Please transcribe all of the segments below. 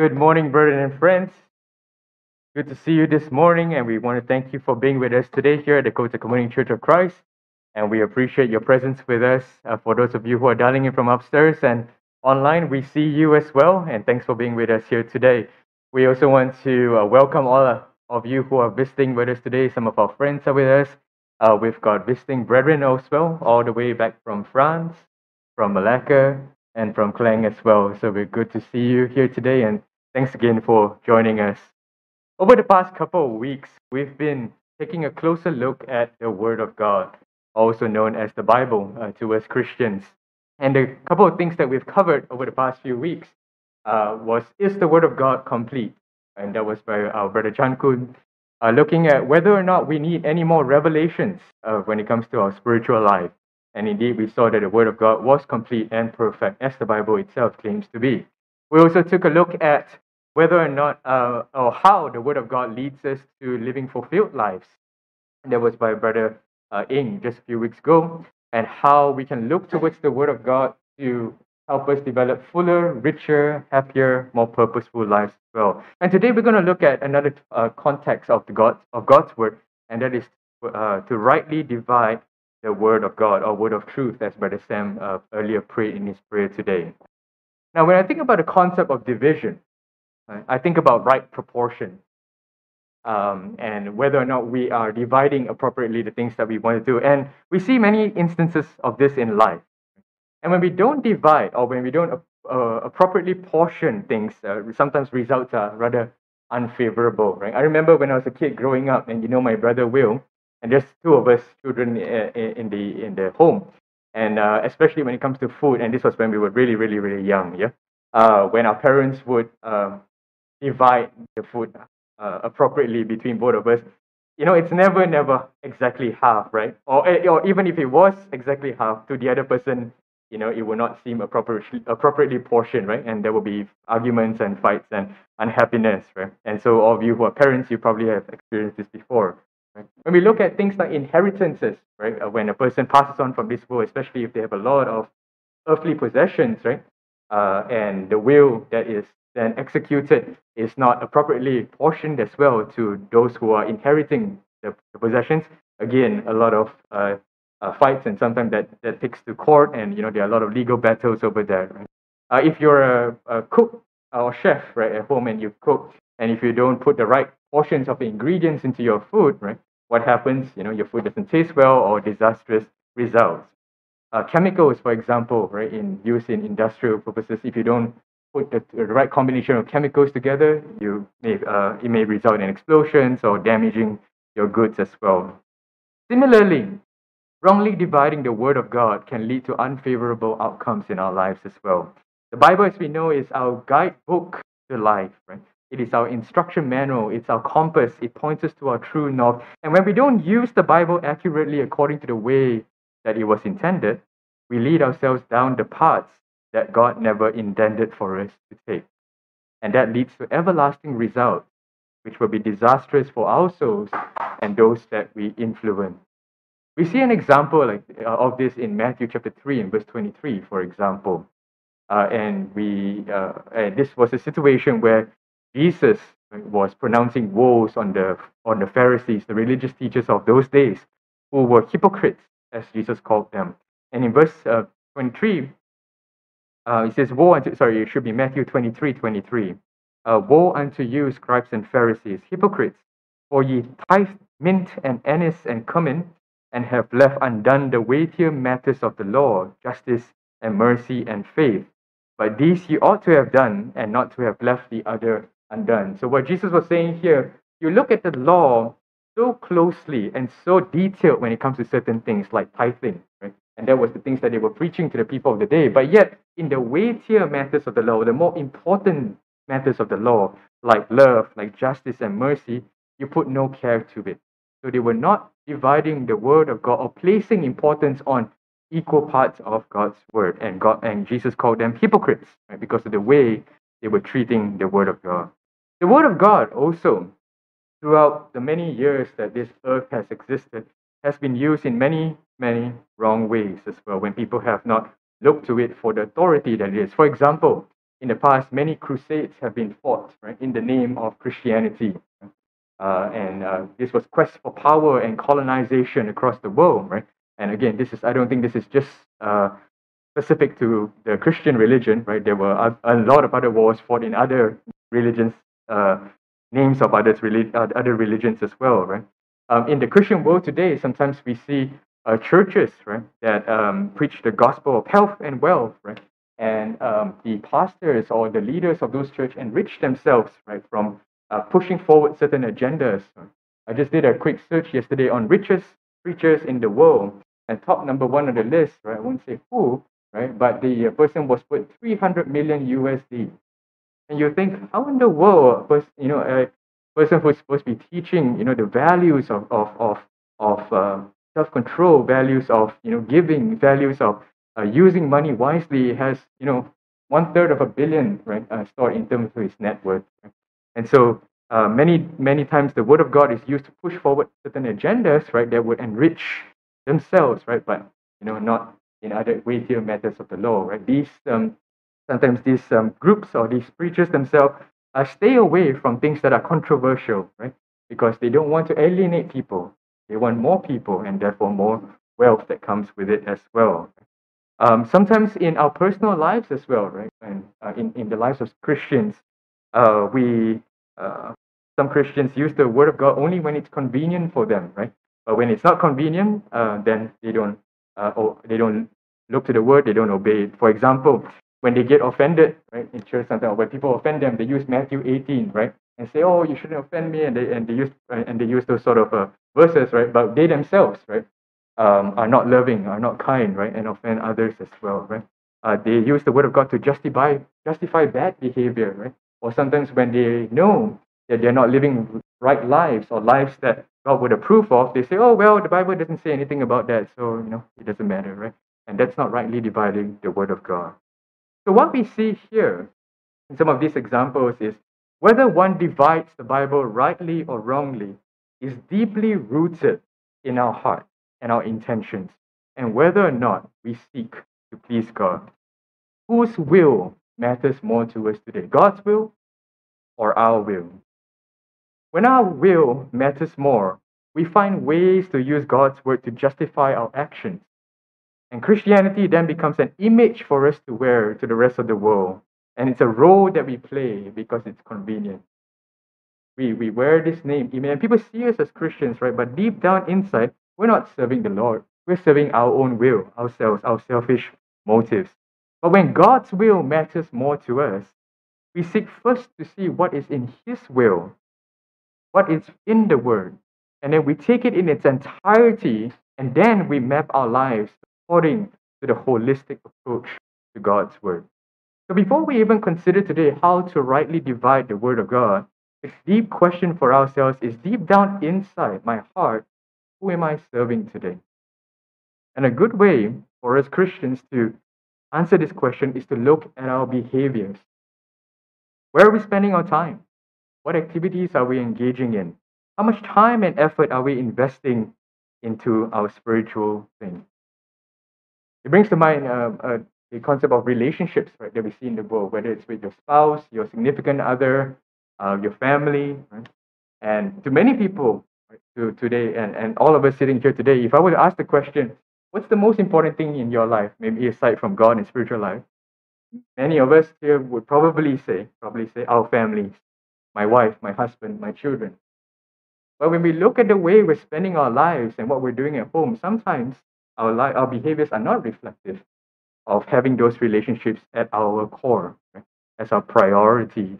Good morning, brothers and friends. Good to see you this morning, and we want to thank you for being with us today here at the Kota Community Church of Christ. And we appreciate your presence with us. Uh, for those of you who are dialing in from upstairs and online, we see you as well, and thanks for being with us here today. We also want to uh, welcome all of you who are visiting with us today. Some of our friends are with us. Uh, we've got visiting brethren as well, all the way back from France, from Malacca, and from Klang as well. So we're good to see you here today, and thanks again for joining us. Over the past couple of weeks, we've been taking a closer look at the Word of God, also known as the Bible uh, to us Christians. And a couple of things that we've covered over the past few weeks uh, was Is the Word of God complete? And that was by our brother Chan Kun, uh, looking at whether or not we need any more revelations uh, when it comes to our spiritual life. And indeed, we saw that the Word of God was complete and perfect, as the Bible itself claims to be. We also took a look at whether or not uh, or how the Word of God leads us to living fulfilled lives. And That was by Brother uh, Ing just a few weeks ago, and how we can look towards the Word of God to help us develop fuller, richer, happier, more purposeful lives as well. And today we're going to look at another uh, context of the God of God's Word, and that is uh, to rightly divide the Word of God or Word of Truth, as Brother Sam uh, earlier prayed in his prayer today. Now, when I think about the concept of division, I think about right proportion um, and whether or not we are dividing appropriately the things that we want to do. And we see many instances of this in life. And when we don't divide or when we don't uh, appropriately portion things, uh, sometimes results are rather unfavorable, right? I remember when I was a kid growing up, and you know my brother Will, and there's two of us children uh, in the in the home, and uh, especially when it comes to food, and this was when we were really, really, really young, yeah. Uh, when our parents would um, divide the food uh, appropriately between both of us, you know, it's never, never exactly half, right? Or, eh, or even if it was exactly half to the other person, you know, it will not seem appropriately, appropriately portioned, right? And there will be arguments and fights and unhappiness, right? And so, all of you who are parents, you probably have experienced this before. When we look at things like inheritances, right? Uh, when a person passes on from this world, especially if they have a lot of earthly possessions, right? Uh, and the will that is then executed is not appropriately portioned as well to those who are inheriting the, the possessions. Again, a lot of uh, uh, fights, and sometimes that, that takes to court, and you know there are a lot of legal battles over there. Right? Uh, if you're a, a cook or chef right at home and you cook, and if you don't put the right portions of the ingredients into your food, right, what happens? You know, your food doesn't taste well, or disastrous results. Uh, chemicals, for example, right, in use in industrial purposes, if you don't put the, the right combination of chemicals together, you may, uh, it may result in explosions or damaging your goods as well. Similarly, wrongly dividing the word of God can lead to unfavorable outcomes in our lives as well. The Bible, as we know, is our guidebook to life, right? It is our instruction manual, it's our compass, it points us to our true north. And when we don't use the Bible accurately according to the way that it was intended, we lead ourselves down the paths that God never intended for us to take. And that leads to everlasting results, which will be disastrous for our souls and those that we influence. We see an example like, uh, of this in Matthew chapter 3 and verse 23, for example. Uh, and we, uh, and this was a situation where Jesus was pronouncing woes on the, on the Pharisees, the religious teachers of those days, who were hypocrites, as Jesus called them. And in verse uh, 23, uh, it says, Woe unto, sorry, it should be Matthew 23 23. Uh, Woe unto you, scribes and Pharisees, hypocrites, for ye tithe mint and anise and cumin, and have left undone the weightier matters of the law, justice and mercy and faith. But these ye ought to have done, and not to have left the other undone. So, what Jesus was saying here, you look at the law so closely and so detailed when it comes to certain things like tithing, right? And that was the things that they were preaching to the people of the day. But yet, in the weightier matters of the law, the more important matters of the law, like love, like justice and mercy, you put no care to it. So they were not dividing the word of God or placing importance on equal parts of God's word. And God and Jesus called them hypocrites, right? Because of the way they were treating the word of God. The word of God also, throughout the many years that this earth has existed, has been used in many, many wrong ways as well when people have not looked to it for the authority that it is. For example, in the past, many crusades have been fought right, in the name of Christianity. Uh, and uh, this was quest for power and colonization across the world, right? And again, this is I don't think this is just uh, specific to the Christian religion, right? There were a, a lot of other wars fought in other religions, names of others, uh, other religions as well, right? Um, in the Christian world today, sometimes we see uh, churches, right, that um, preach the gospel of health and wealth, right? And um, the pastors or the leaders of those churches enrich themselves, right, from uh, pushing forward certain agendas. I just did a quick search yesterday on richest preachers in the world, and top number one on the list, right? I won't say who, right? But the uh, person was put 300 million USD. And you think, how in the world, person, you know, a person who's supposed to be teaching, you know, the values of of of of uh, self-control, values of you know giving, values of uh, using money wisely, has you know one third of a billion, right, uh, stored in terms of his net worth. Right? And so uh, many many times the word of God is used to push forward certain agendas, right, that would enrich themselves, right, but you know not in other weightier matters of the law, right? These um, sometimes these um, groups or these preachers themselves uh, stay away from things that are controversial, right? Because they don't want to alienate people. They want more people and therefore more wealth that comes with it as well. Um, sometimes in our personal lives as well, right? And uh, in, in the lives of Christians, uh, we uh, some Christians use the word of God only when it's convenient for them, right? But when it's not convenient, uh, then they don't uh, or they don't look to the word, they don't obey it. For example, when they get offended, right, in church sometimes, when people offend them, they use Matthew 18, right, and say, "Oh, you shouldn't offend me," and they and they use and they use those sort of uh, verses, right, but they themselves, right, um, are not loving, are not kind, right, and offend others as well, right. Uh, they use the word of God to justify justify bad behavior, right, or sometimes when they know that they're not living right lives or lives that God would approve of, they say, oh, well, the Bible doesn't say anything about that, so, you know, it doesn't matter, right? And that's not rightly dividing the Word of God. So, what we see here in some of these examples is whether one divides the Bible rightly or wrongly is deeply rooted in our heart and our intentions, and whether or not we seek to please God. Whose will matters more to us today, God's will or our will? When our will matters more, we find ways to use God's word to justify our actions. And Christianity then becomes an image for us to wear to the rest of the world. And it's a role that we play because it's convenient. We, we wear this name, and people see us as Christians, right? But deep down inside, we're not serving the Lord. We're serving our own will, ourselves, our selfish motives. But when God's will matters more to us, we seek first to see what is in His will what is in the Word, and then we take it in its entirety, and then we map our lives according mm. to the holistic approach to God's Word. So before we even consider today how to rightly divide the Word of God, the deep question for ourselves is deep down inside my heart, who am I serving today? And a good way for us Christians to answer this question is to look at our behaviors. Where are we spending our time? What activities are we engaging in? How much time and effort are we investing into our spiritual thing? It brings to mind uh, uh, the concept of relationships right, that we see in the world, whether it's with your spouse, your significant other, uh, your family. Right? And to many people right, to, today, and, and all of us sitting here today, if I were to ask the question, what's the most important thing in your life, maybe aside from God and spiritual life? Many of us here would probably say, probably say our families, my wife, my husband, my children. But when we look at the way we're spending our lives and what we're doing at home, sometimes our, li- our behaviors are not reflective of having those relationships at our core, right? as our priorities.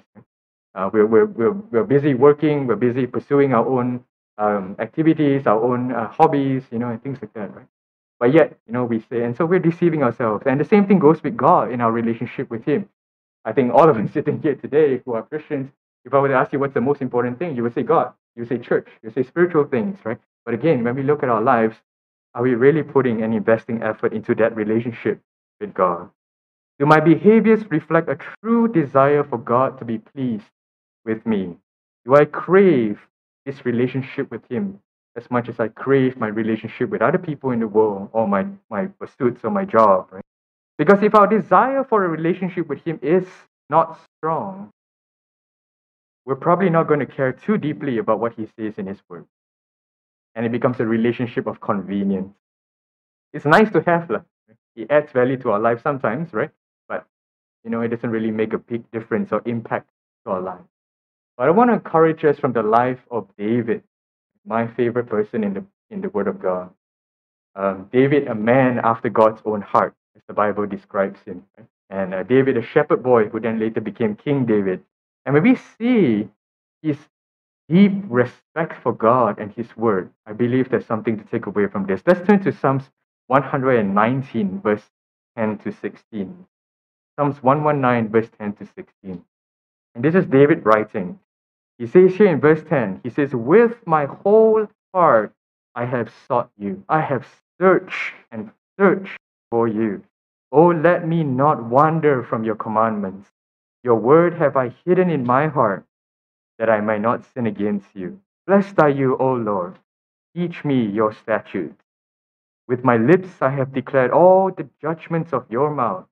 Uh, we're, we're, we're, we're busy working, we're busy pursuing our own um, activities, our own uh, hobbies, you know, and things like that, right? But yet, you know, we say, and so we're deceiving ourselves. And the same thing goes with God in our relationship with Him. I think all of us sitting here today who are Christians, if I were to ask you what's the most important thing, you would say God, you would say church, you would say spiritual things, right? But again, when we look at our lives, are we really putting and investing effort into that relationship with God? Do my behaviors reflect a true desire for God to be pleased with me? Do I crave this relationship with Him as much as I crave my relationship with other people in the world or my, my pursuits or my job, right? Because if our desire for a relationship with Him is not strong, we're probably not going to care too deeply about what he says in his word. And it becomes a relationship of convenience. It's nice to have, lah. it adds value to our life sometimes, right? But, you know, it doesn't really make a big difference or impact to our life. But I want to encourage us from the life of David, my favorite person in the, in the Word of God. Um, David, a man after God's own heart, as the Bible describes him. Right? And uh, David, a shepherd boy who then later became King David. And when we see his deep respect for God and his word, I believe there's something to take away from this. Let's turn to Psalms 119, verse 10 to 16. Psalms 119, verse 10 to 16. And this is David writing. He says here in verse 10, he says, With my whole heart I have sought you. I have searched and searched for you. Oh, let me not wander from your commandments. Your word have I hidden in my heart, that I may not sin against you. Blessed are you, O Lord. Teach me your statutes. With my lips I have declared all the judgments of your mouth.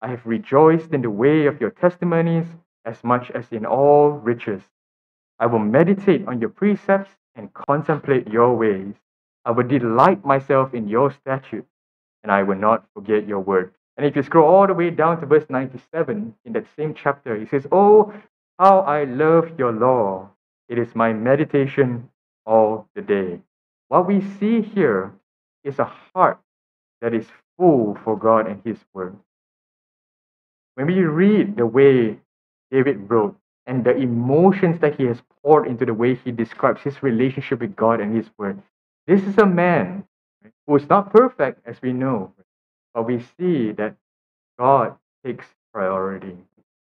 I have rejoiced in the way of your testimonies as much as in all riches. I will meditate on your precepts and contemplate your ways. I will delight myself in your statutes, and I will not forget your word. And if you scroll all the way down to verse 97 in that same chapter, he says, Oh, how I love your law. It is my meditation all the day. What we see here is a heart that is full for God and His Word. When we read the way David wrote and the emotions that he has poured into the way he describes his relationship with God and His Word, this is a man who is not perfect, as we know, but we see that God takes priority.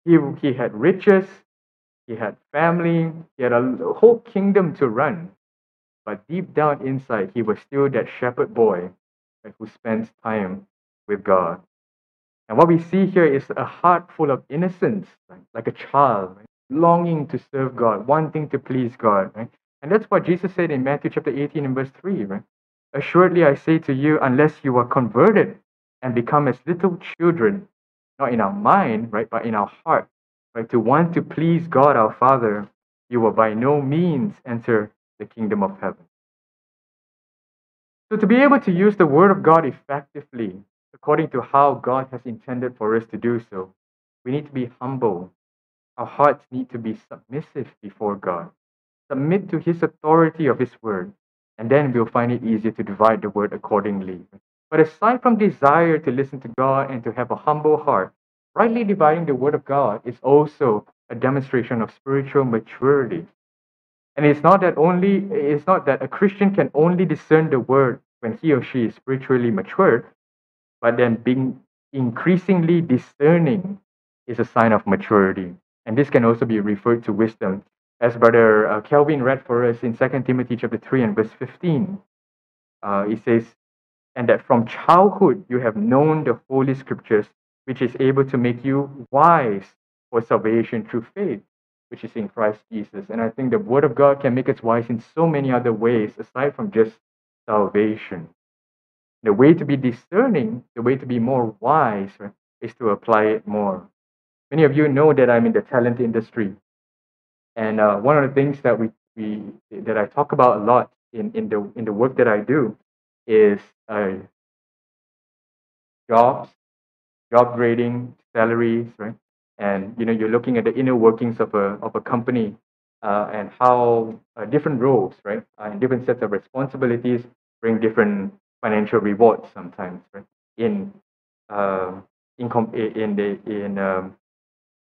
He, he had riches, he had family, he had a whole kingdom to run. But deep down inside, he was still that shepherd boy who spends time with God. And what we see here is a heart full of innocence, like a child, right? longing to serve God, wanting to please God. Right? And that's what Jesus said in Matthew chapter 18 and verse 3. Right? Assuredly, I say to you, unless you are converted and become as little children, not in our mind, right, but in our heart, right, to want to please God our Father, you will by no means enter the kingdom of heaven. So, to be able to use the Word of God effectively, according to how God has intended for us to do so, we need to be humble. Our hearts need to be submissive before God. Submit to His authority of His Word, and then we'll find it easier to divide the Word accordingly. But aside from desire to listen to God and to have a humble heart, rightly dividing the word of God is also a demonstration of spiritual maturity. And it's not that only it's not that a Christian can only discern the word when he or she is spiritually mature, but then being increasingly discerning is a sign of maturity. And this can also be referred to wisdom, as Brother uh, Kelvin read for us in 2 Timothy chapter 3 and verse 15. Uh, he says, and that from childhood you have known the Holy Scriptures, which is able to make you wise for salvation through faith, which is in Christ Jesus. And I think the Word of God can make us wise in so many other ways aside from just salvation. The way to be discerning, the way to be more wise, right, is to apply it more. Many of you know that I'm in the talent industry. And uh, one of the things that we, we that I talk about a lot in, in the in the work that I do is uh, jobs, job grading, salaries, right? And you know, you're looking at the inner workings of a of a company uh, and how uh, different roles, right, uh, and different sets of responsibilities bring different financial rewards sometimes, right? In um, in com- in the in um,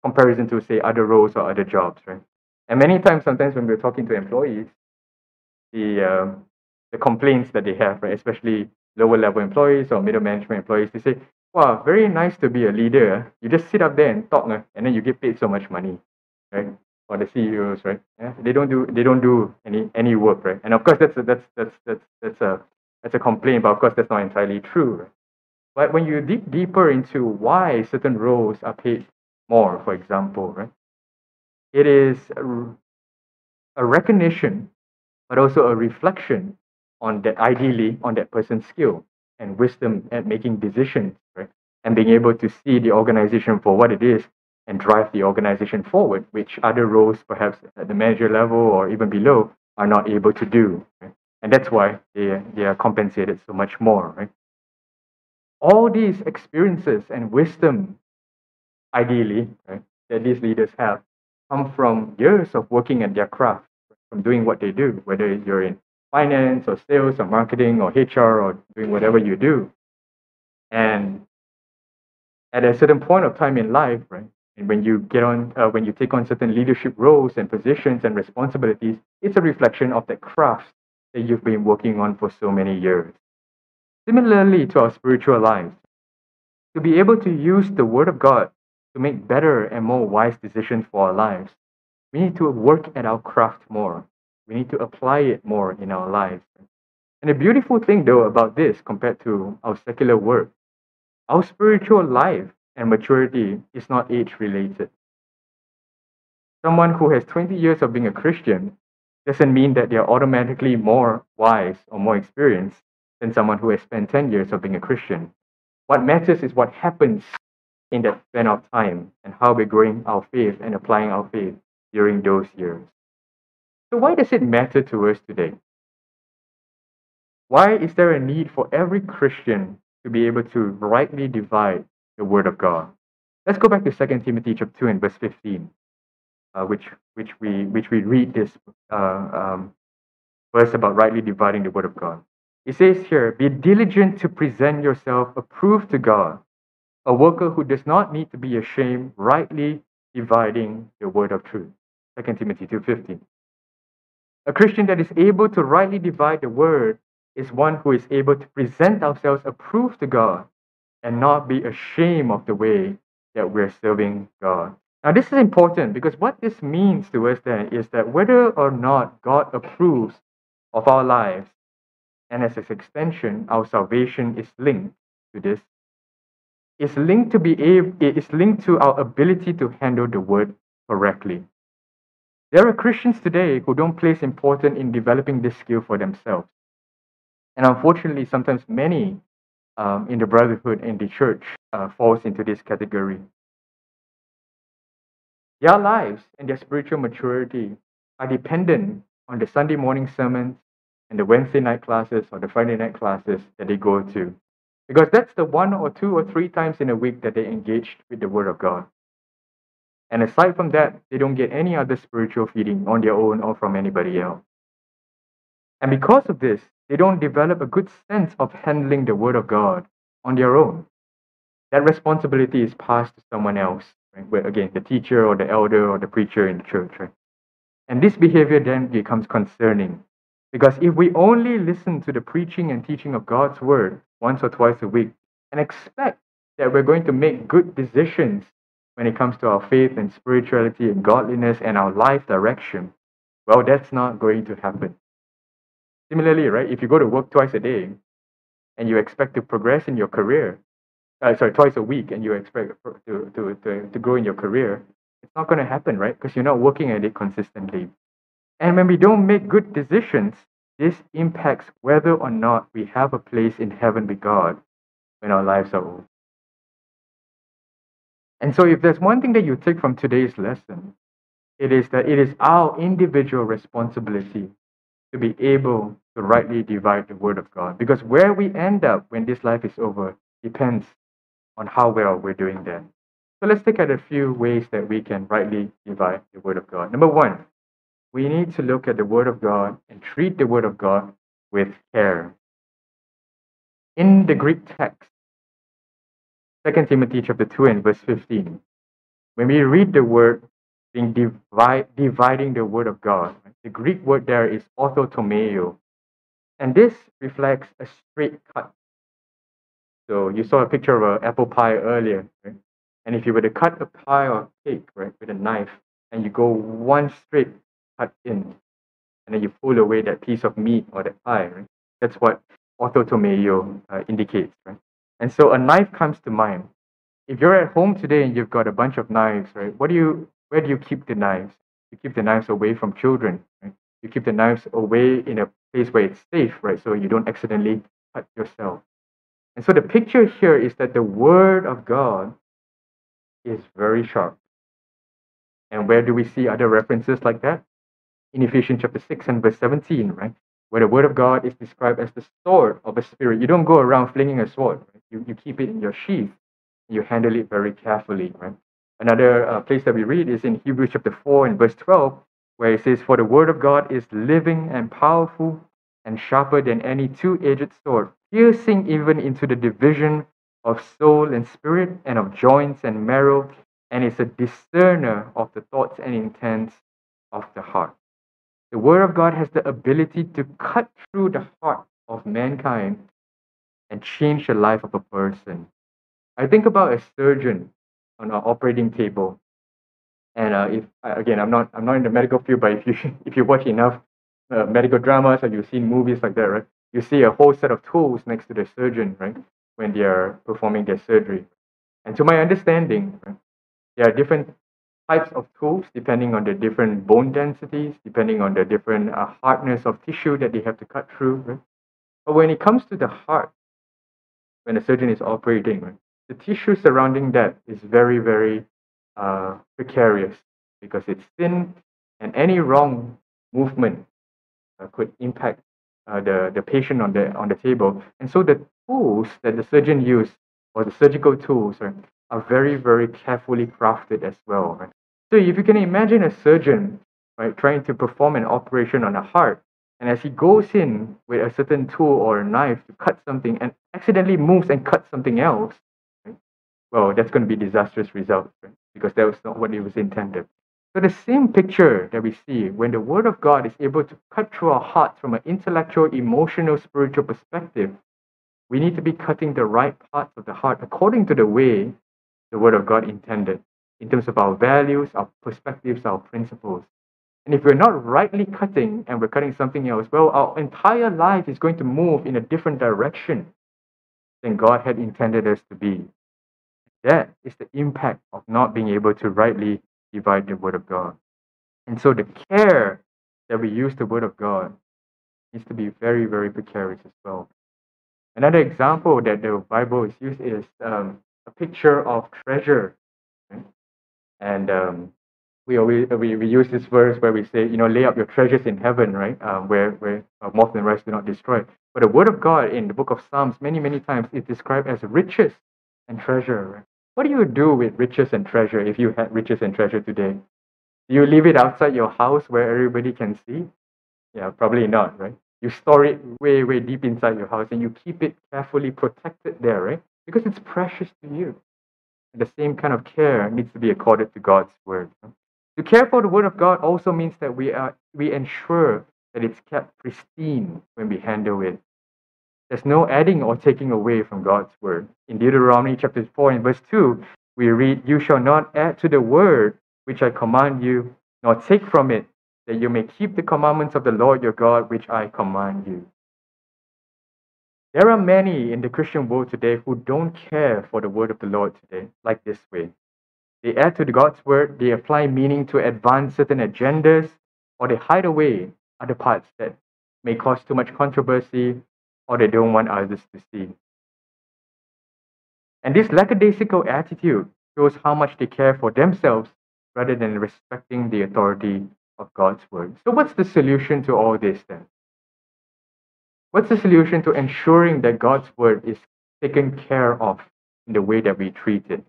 comparison to say other roles or other jobs, right? And many times, sometimes when we're talking to employees, the um, the complaints that they have, right? Especially lower level employees or middle management employees, they say, "Wow, very nice to be a leader. Ah. You just sit up there and talk, ah, and then you get paid so much money, right?" Or the CEOs, right? Yeah, they don't do they don't do any any work, right? And of course, that's a, that's that's that's that's a that's a complaint, but of course, that's not entirely true. But when you dig deeper into why certain roles are paid more, for example, right? It is a, a recognition, but also a reflection on that ideally on that person's skill and wisdom at making decisions right and being able to see the organization for what it is and drive the organization forward, which other roles, perhaps at the manager level or even below, are not able to do. Right? And that's why they, they are compensated so much more. Right? All these experiences and wisdom, ideally, right, that these leaders have, come from years of working at their craft, from doing what they do, whether you're in finance or sales or marketing or HR or doing whatever you do. And at a certain point of time in life, right, and when you get on, uh, when you take on certain leadership roles and positions and responsibilities, it's a reflection of that craft that you've been working on for so many years. Similarly to our spiritual lives, to be able to use the Word of God to make better and more wise decisions for our lives, we need to work at our craft more. We need to apply it more in our lives. And the beautiful thing, though, about this compared to our secular work, our spiritual life and maturity is not age related. Someone who has 20 years of being a Christian doesn't mean that they're automatically more wise or more experienced than someone who has spent 10 years of being a Christian. What matters is what happens in that span of time and how we're growing our faith and applying our faith during those years. So, why does it matter to us today? Why is there a need for every Christian to be able to rightly divide the Word of God? Let's go back to 2 Timothy chapter 2 and verse 15, uh, which, which, we, which we read this uh, um, verse about rightly dividing the Word of God. It says here, Be diligent to present yourself approved to God, a worker who does not need to be ashamed, rightly dividing the word of truth. 2 Timothy 2:15. A Christian that is able to rightly divide the word is one who is able to present ourselves approved to God and not be ashamed of the way that we're serving God. Now, this is important because what this means to us then is that whether or not God approves of our lives, and as its extension, our salvation is linked to this. It's linked to be able, it is linked to our ability to handle the word correctly. There are Christians today who don't place importance in developing this skill for themselves. And unfortunately, sometimes many um, in the brotherhood and the church uh, falls into this category. Their lives and their spiritual maturity are dependent on the Sunday morning sermons and the Wednesday night classes or the Friday night classes that they go to. Because that's the one or two or three times in a week that they engaged with the Word of God. And aside from that, they don't get any other spiritual feeding on their own or from anybody else. And because of this, they don't develop a good sense of handling the Word of God on their own. That responsibility is passed to someone else, right? Where, again, the teacher or the elder or the preacher in the church. Right? And this behavior then becomes concerning because if we only listen to the preaching and teaching of God's word once or twice a week and expect that we're going to make good decisions when it comes to our faith and spirituality and godliness and our life direction, well, that's not going to happen. Similarly, right, if you go to work twice a day and you expect to progress in your career, uh, sorry, twice a week and you expect to, to, to, to grow in your career, it's not going to happen, right? Because you're not working at it consistently. And when we don't make good decisions, this impacts whether or not we have a place in heaven with God when our lives are over. And so, if there's one thing that you take from today's lesson, it is that it is our individual responsibility to be able to rightly divide the Word of God. Because where we end up when this life is over depends on how well we're doing then. So, let's take at a few ways that we can rightly divide the Word of God. Number one, we need to look at the Word of God and treat the Word of God with care. In the Greek text, 2 Timothy chapter 2 and verse 15, when we read the word being divide, dividing the Word of God, the Greek word there is orthotomeo. And this reflects a straight cut. So you saw a picture of an apple pie earlier, right? And if you were to cut a pie or cake, right, with a knife, and you go one straight cut in, and then you pull away that piece of meat or that pie. Right? That's what orthotomeo uh, indicates, right? And so a knife comes to mind. If you're at home today and you've got a bunch of knives, right? What do you? Where do you keep the knives? You keep the knives away from children, right? You keep the knives away in a place where it's safe, right? So you don't accidentally cut yourself. And so the picture here is that the word of God is very sharp. And where do we see other references like that? In Ephesians chapter 6 and verse 17, right? Where the word of God is described as the sword of the spirit. You don't go around flinging a sword. Right? You, you keep it in your sheath. You handle it very carefully, right? Another uh, place that we read is in Hebrews chapter 4 and verse 12, where it says, For the word of God is living and powerful and sharper than any two edged sword, piercing even into the division of soul and spirit and of joints and marrow, and is a discerner of the thoughts and intents of the heart. The Word of God has the ability to cut through the heart of mankind and change the life of a person. I think about a surgeon on an operating table, and uh, if again, I'm not I'm not in the medical field, but if you if you watch enough uh, medical dramas or you've seen movies like that, right, you see a whole set of tools next to the surgeon, right, when they are performing their surgery. And to my understanding, right, there are different types of tools depending on the different bone densities, depending on the different uh, hardness of tissue that they have to cut through. Right? But when it comes to the heart, when the surgeon is operating, right, the tissue surrounding that is very, very uh, precarious because it's thin and any wrong movement uh, could impact uh, the, the patient on the, on the table. And so the tools that the surgeon used, or the surgical tools, right, are very, very carefully crafted as well. Right? So if you can imagine a surgeon right, trying to perform an operation on a heart, and as he goes in with a certain tool or a knife to cut something and accidentally moves and cuts something else, right, well, that's going to be disastrous result right? because that was not what it was intended. So the same picture that we see when the Word of God is able to cut through our hearts from an intellectual, emotional, spiritual perspective, we need to be cutting the right parts of the heart according to the way the Word of God intended in terms of our values, our perspectives, our principles. And if we're not rightly cutting and we're cutting something else, well, our entire life is going to move in a different direction than God had intended us to be. That is the impact of not being able to rightly divide the Word of God. And so the care that we use the Word of God needs to be very, very precarious as well. Another example that the Bible is used is um, a picture of treasure. And um, we always we, we use this verse where we say, you know, lay up your treasures in heaven, right? Um, where where uh, moth and rust do not destroy. But the word of God in the book of Psalms, many many times, is described as riches and treasure. Right? What do you do with riches and treasure if you had riches and treasure today? Do you leave it outside your house where everybody can see? Yeah, probably not, right? You store it way, way deep inside your house and you keep it carefully protected there, right? Because it's precious to you. And the same kind of care needs to be accorded to God's word. To care for the word of God also means that we are we ensure that it's kept pristine when we handle it. There's no adding or taking away from God's word. In Deuteronomy chapter 4 and verse 2, we read, You shall not add to the word which I command you, nor take from it, that you may keep the commandments of the Lord your God which I command you. There are many in the Christian world today who don't care for the word of the Lord today, like this way. They add to God's word, they apply meaning to advance certain agendas, or they hide away other parts that may cause too much controversy or they don't want others to see. And this lackadaisical attitude shows how much they care for themselves rather than respecting the authority of God's word. So, what's the solution to all this then? What's the solution to ensuring that God's word is taken care of in the way that we treat it?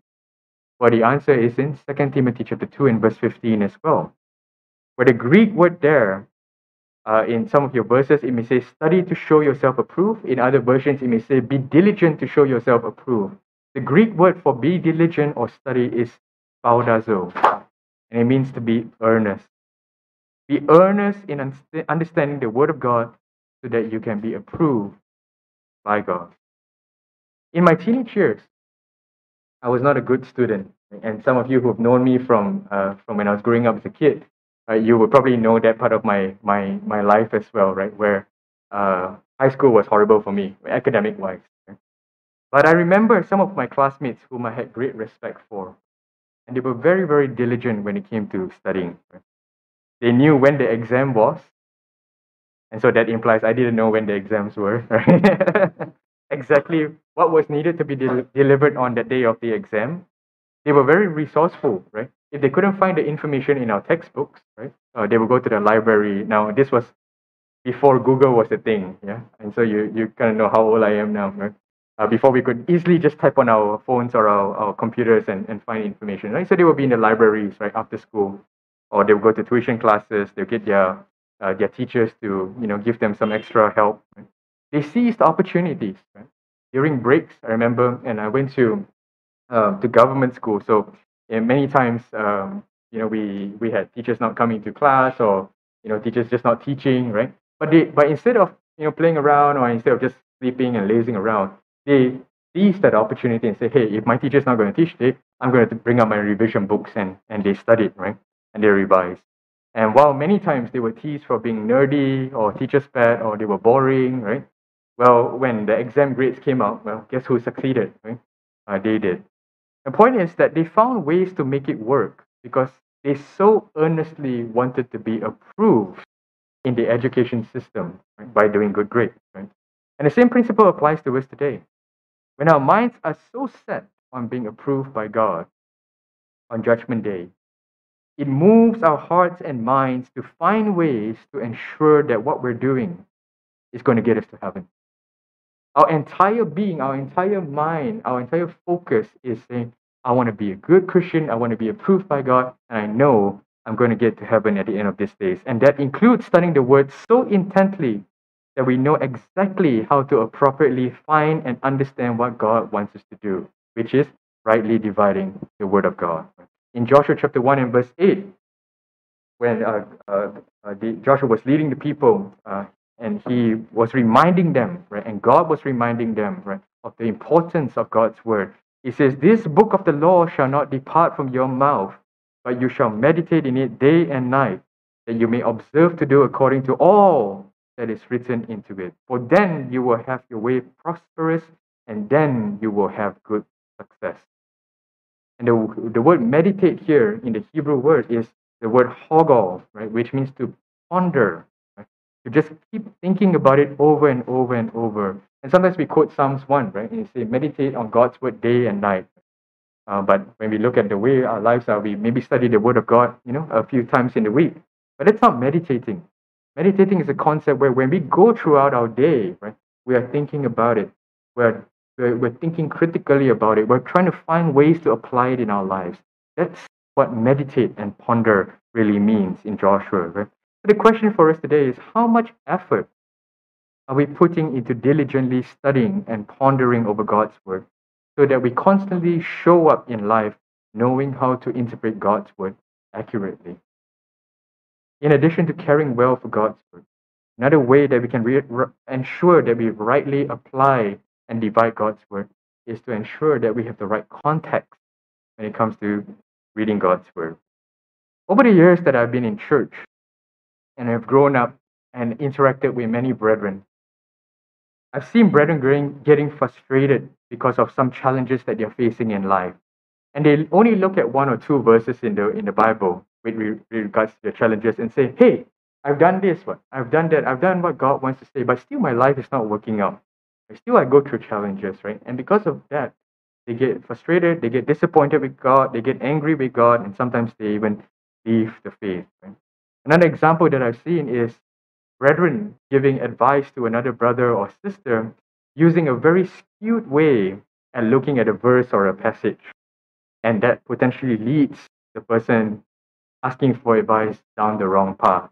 Well, the answer is in 2 Timothy chapter 2 and verse 15 as well. Where the Greek word there, uh, in some of your verses, it may say, study to show yourself approved. In other versions, it may say, be diligent to show yourself approved. The Greek word for be diligent or study is spoudazo, and it means to be earnest. Be earnest in understanding the word of God so that you can be approved by God. In my teenage years, I was not a good student. And some of you who have known me from, uh, from when I was growing up as a kid, uh, you will probably know that part of my, my, my life as well, right? Where uh, high school was horrible for me, academic wise. But I remember some of my classmates whom I had great respect for. And they were very, very diligent when it came to studying. They knew when the exam was, and so that implies I didn't know when the exams were, right? exactly what was needed to be de- delivered on the day of the exam. They were very resourceful, right? if they couldn't find the information in our textbooks, right, uh, they would go to the library. Now, this was before Google was a thing, yeah, and so you you kind of know how old I am now, right? Uh, before we could easily just type on our phones or our, our computers and, and find information, right? So they would be in the libraries, right, after school, or they would go to tuition classes. They'll get their uh, their teachers to you know give them some extra help. Right? They seized opportunities. Right? During breaks, I remember, and I went to uh, to government school. So many times, um, you know, we we had teachers not coming to class, or you know, teachers just not teaching, right? But they but instead of you know playing around, or instead of just sleeping and lazing around, they seized that opportunity and say, hey, if my teacher's not going to teach today, I'm going to bring up my revision books and, and they studied, right? And they revised. And while many times they were teased for being nerdy or teacher's pet or they were boring, right? Well, when the exam grades came out, well, guess who succeeded, right? Uh, they did. The point is that they found ways to make it work because they so earnestly wanted to be approved in the education system right, by doing good grades, right? And the same principle applies to us today. When our minds are so set on being approved by God on Judgment Day, it moves our hearts and minds to find ways to ensure that what we're doing is going to get us to heaven. Our entire being, our entire mind, our entire focus is saying, I want to be a good Christian, I want to be approved by God, and I know I'm going to get to heaven at the end of these days. And that includes studying the word so intently that we know exactly how to appropriately find and understand what God wants us to do, which is rightly dividing the word of God. In Joshua chapter 1 and verse 8, when uh, uh, uh, the, Joshua was leading the people uh, and he was reminding them, right, and God was reminding them, right, of the importance of God's word. He says, This book of the law shall not depart from your mouth, but you shall meditate in it day and night, that you may observe to do according to all that is written into it. For then you will have your way prosperous, and then you will have good success. And the, the word meditate here in the Hebrew word is the word hogol, right, which means to ponder, right? to just keep thinking about it over and over and over. And sometimes we quote Psalms 1, right? And you say, meditate on God's word day and night. Uh, but when we look at the way our lives are, we maybe study the word of God, you know, a few times in the week. But it's not meditating. Meditating is a concept where when we go throughout our day, right, we are thinking about it. We're, we're, we're thinking critically about it. We're trying to find ways to apply it in our lives. That's what meditate and ponder really means in Joshua. Right? So the question for us today is how much effort are we putting into diligently studying and pondering over God's word so that we constantly show up in life knowing how to interpret God's word accurately? In addition to caring well for God's word, another way that we can re- re- ensure that we rightly apply and divide God's word is to ensure that we have the right context when it comes to reading God's word. Over the years that I've been in church and have grown up and interacted with many brethren, I've seen brethren getting frustrated because of some challenges that they're facing in life. And they only look at one or two verses in the in the Bible with, regards to the challenges and say, hey, I've done this, what I've done that, I've done what God wants to say, but still my life is not working out. Still I go through challenges, right? And because of that, they get frustrated, they get disappointed with God, they get angry with God, and sometimes they even leave the faith. Right? Another example that I've seen is brethren giving advice to another brother or sister using a very skewed way at looking at a verse or a passage. And that potentially leads the person asking for advice down the wrong path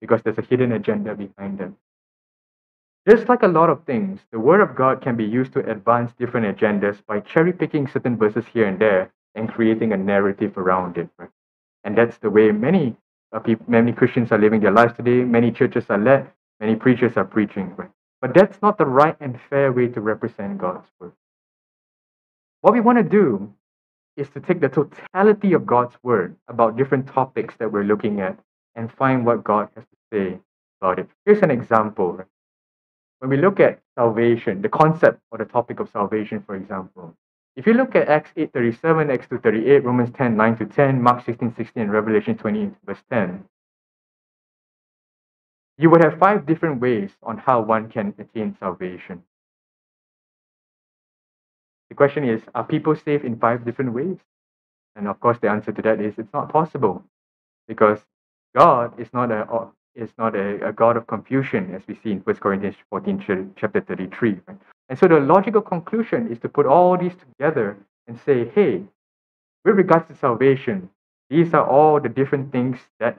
because there's a hidden agenda behind them. Just like a lot of things, the Word of God can be used to advance different agendas by cherry picking certain verses here and there and creating a narrative around it. Right? And that's the way many uh, people, many Christians are living their lives today. Many churches are led. Many preachers are preaching. Right? But that's not the right and fair way to represent God's Word. What we want to do is to take the totality of God's word about different topics that we're looking at and find what God has to say about it. Here's an example. When we look at salvation, the concept or the topic of salvation, for example, if you look at Acts 8.37, Acts 2.38, Romans 10, 9 to 10, Mark 16, 16, and Revelation 20, verse 10, you would have five different ways on how one can attain salvation. The question is Are people saved in five different ways? And of course, the answer to that is it's not possible because God is not a is not a, a God of confusion, as we see in 1 Corinthians 14, chapter 33. Right? And so the logical conclusion is to put all these together and say, hey, with regards to salvation, these are all the different things that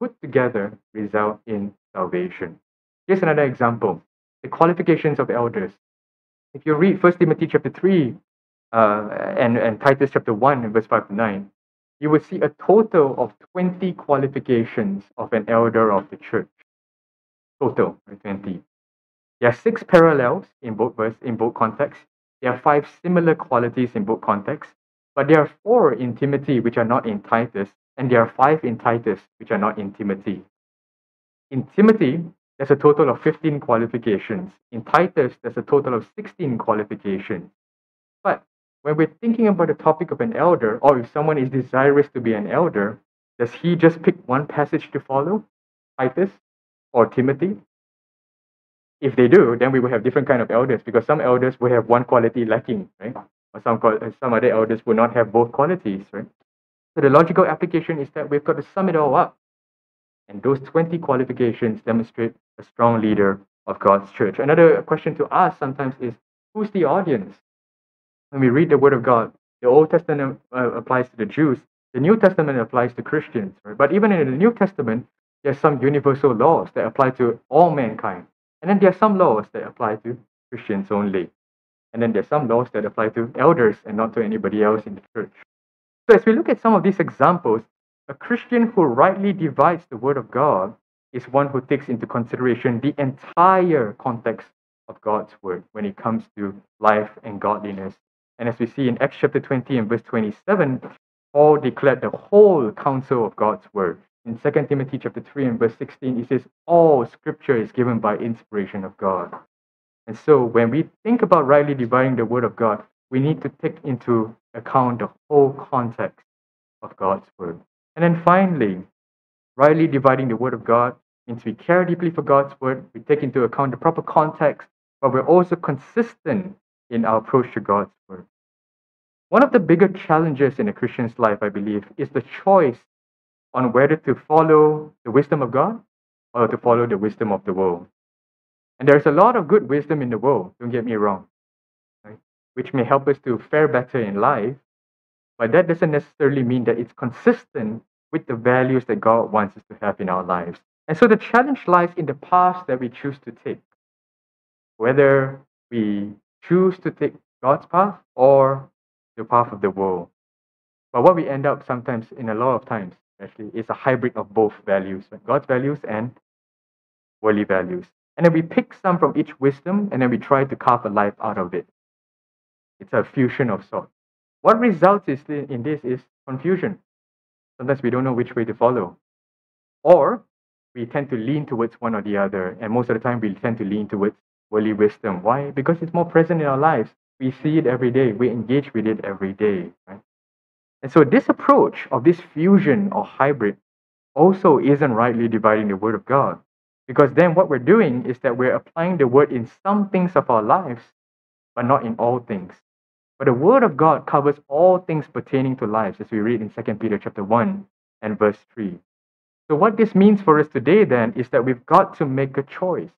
put together result in salvation. Here's another example the qualifications of elders. If you read 1 Timothy chapter 3 uh, and, and Titus chapter 1 and verse 5 to 9, you will see a total of 20 qualifications of an elder of the church. Total, 20. There are six parallels in both verse, in both contexts. There are five similar qualities in both contexts, but there are four in Timothy which are not in Titus, and there are five in Titus which are not in Timothy. In Timothy, there's a total of 15 qualifications. In Titus, there's a total of 16 qualifications. When we're thinking about the topic of an elder, or if someone is desirous to be an elder, does he just pick one passage to follow, Titus or Timothy? If they do, then we will have different kind of elders because some elders will have one quality lacking, right? Or some uh, some other elders will not have both qualities, right? So the logical application is that we've got to sum it all up, and those 20 qualifications demonstrate a strong leader of God's church. Another question to ask sometimes is, who's the audience? When we read the Word of God, the Old Testament uh, applies to the Jews, the New Testament applies to Christians. Right? But even in the New Testament, there are some universal laws that apply to all mankind. And then there are some laws that apply to Christians only. And then there are some laws that apply to elders and not to anybody else in the church. So as we look at some of these examples, a Christian who rightly divides the Word of God is one who takes into consideration the entire context of God's Word when it comes to life and godliness and as we see in Acts chapter 20 and verse 27, Paul declared the whole counsel of God's word. In 2 Timothy chapter 3 and verse 16, it says, All scripture is given by inspiration of God. And so when we think about rightly dividing the word of God, we need to take into account the whole context of God's word. And then finally, rightly dividing the word of God means we care deeply for God's word, we take into account the proper context, but we're also consistent in our approach to God's word. One of the bigger challenges in a Christian's life, I believe, is the choice on whether to follow the wisdom of God or to follow the wisdom of the world. And there's a lot of good wisdom in the world, don't get me wrong, right? which may help us to fare better in life, but that doesn't necessarily mean that it's consistent with the values that God wants us to have in our lives. And so the challenge lies in the path that we choose to take. Whether we choose to take God's path or the path of the world. But what we end up sometimes, in a lot of times, actually, is a hybrid of both values right? God's values and worldly values. And then we pick some from each wisdom and then we try to carve a life out of it. It's a fusion of sorts. What results is in this is confusion. Sometimes we don't know which way to follow. Or we tend to lean towards one or the other. And most of the time, we tend to lean towards worldly wisdom. Why? Because it's more present in our lives. We see it every day. We engage with it every day. Right? And so this approach of this fusion or hybrid also isn't rightly dividing the word of God. Because then what we're doing is that we're applying the word in some things of our lives, but not in all things. But the word of God covers all things pertaining to lives, as we read in 2 Peter chapter 1 and verse 3. So what this means for us today then is that we've got to make a choice.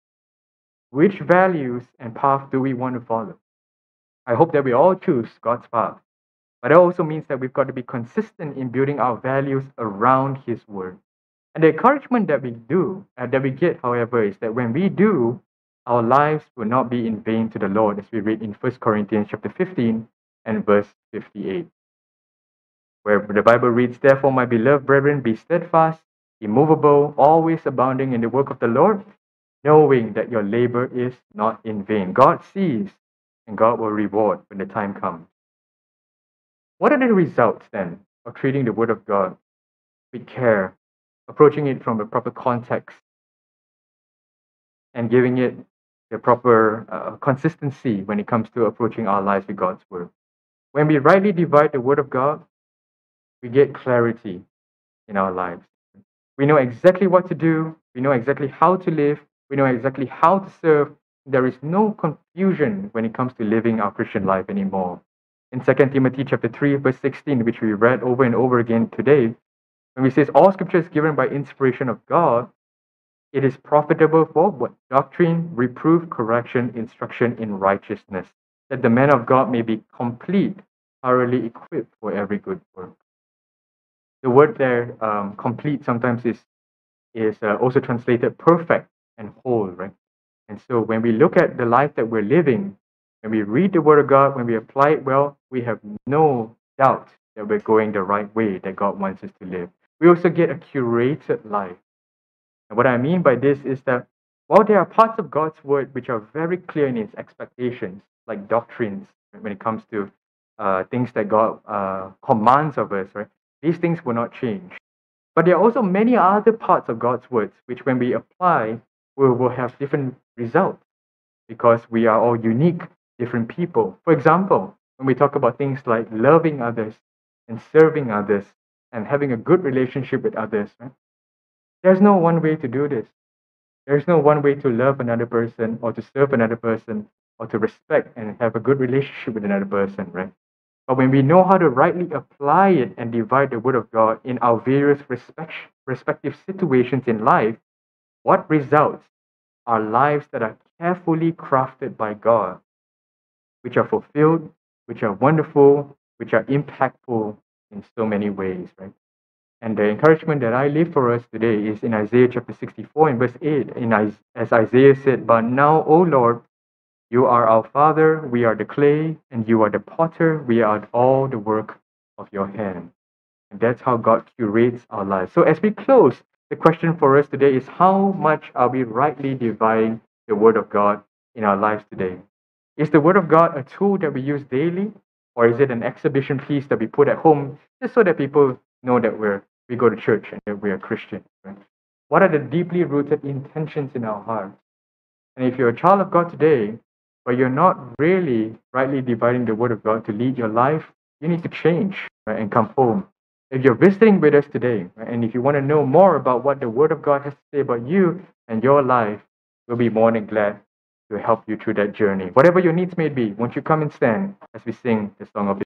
Which values and path do we want to follow? I hope that we all choose God's path. But it also means that we've got to be consistent in building our values around His Word. And the encouragement that we do, uh, that we get, however, is that when we do, our lives will not be in vain to the Lord, as we read in 1 Corinthians chapter 15 and verse 58, where the Bible reads, Therefore, my beloved brethren, be steadfast, immovable, always abounding in the work of the Lord, knowing that your labor is not in vain. God sees and God will reward when the time comes. What are the results then of treating the Word of God with care, approaching it from the proper context, and giving it the proper uh, consistency when it comes to approaching our lives with God's Word? When we rightly divide the Word of God, we get clarity in our lives. We know exactly what to do, we know exactly how to live, we know exactly how to serve, there is no confusion when it comes to living our Christian life anymore. in 2 Timothy chapter 3, verse 16, which we read over and over again today, when we says all scripture is given by inspiration of God, it is profitable for what? Doctrine, reproof, correction, instruction in righteousness, that the man of God may be complete, thoroughly equipped for every good work. The word there, um, complete, sometimes is is uh, also translated perfect and whole, right? And so when we look at the life that we're living, when we read the Word of God, when we apply it well, we have no doubt that we're going the right way that God wants us to live. We also get a curated life. And what I mean by this is that while there are parts of God's Word which are very clear in its expectations, like doctrines, when it comes to uh, things that God uh, commands of us, right? These things will not change. But there are also many other parts of God's words which, when we apply, we will have different results because we are all unique, different people. For example, when we talk about things like loving others and serving others and having a good relationship with others, right? there's no one way to do this. There's no one way to love another person or to serve another person or to respect and have a good relationship with another person, right? But when we know how to rightly apply it and divide the Word of God in our various respect, respective situations in life, what results are lives that are carefully crafted by God, which are fulfilled, which are wonderful, which are impactful in so many ways, right? And the encouragement that I leave for us today is in Isaiah chapter 64 and verse 8, in, as Isaiah said, But now, O Lord, you are our Father, we are the clay, and you are the potter, we are all the work of your hand. And that's how God curates our lives. So as we close, the question for us today is how much are we rightly dividing the Word of God in our lives today? Is the Word of God a tool that we use daily, or is it an exhibition piece that we put at home just so that people know that we're we go to church and that we are Christians? Right? What are the deeply rooted intentions in our hearts? And if you're a child of God today, but you're not really rightly dividing the word of God to lead your life, you need to change right, and come home. If you're visiting with us today, and if you want to know more about what the word of God has to say about you and your life, we'll be more than glad to help you through that journey. Whatever your needs may be, won't you come and stand as we sing the song of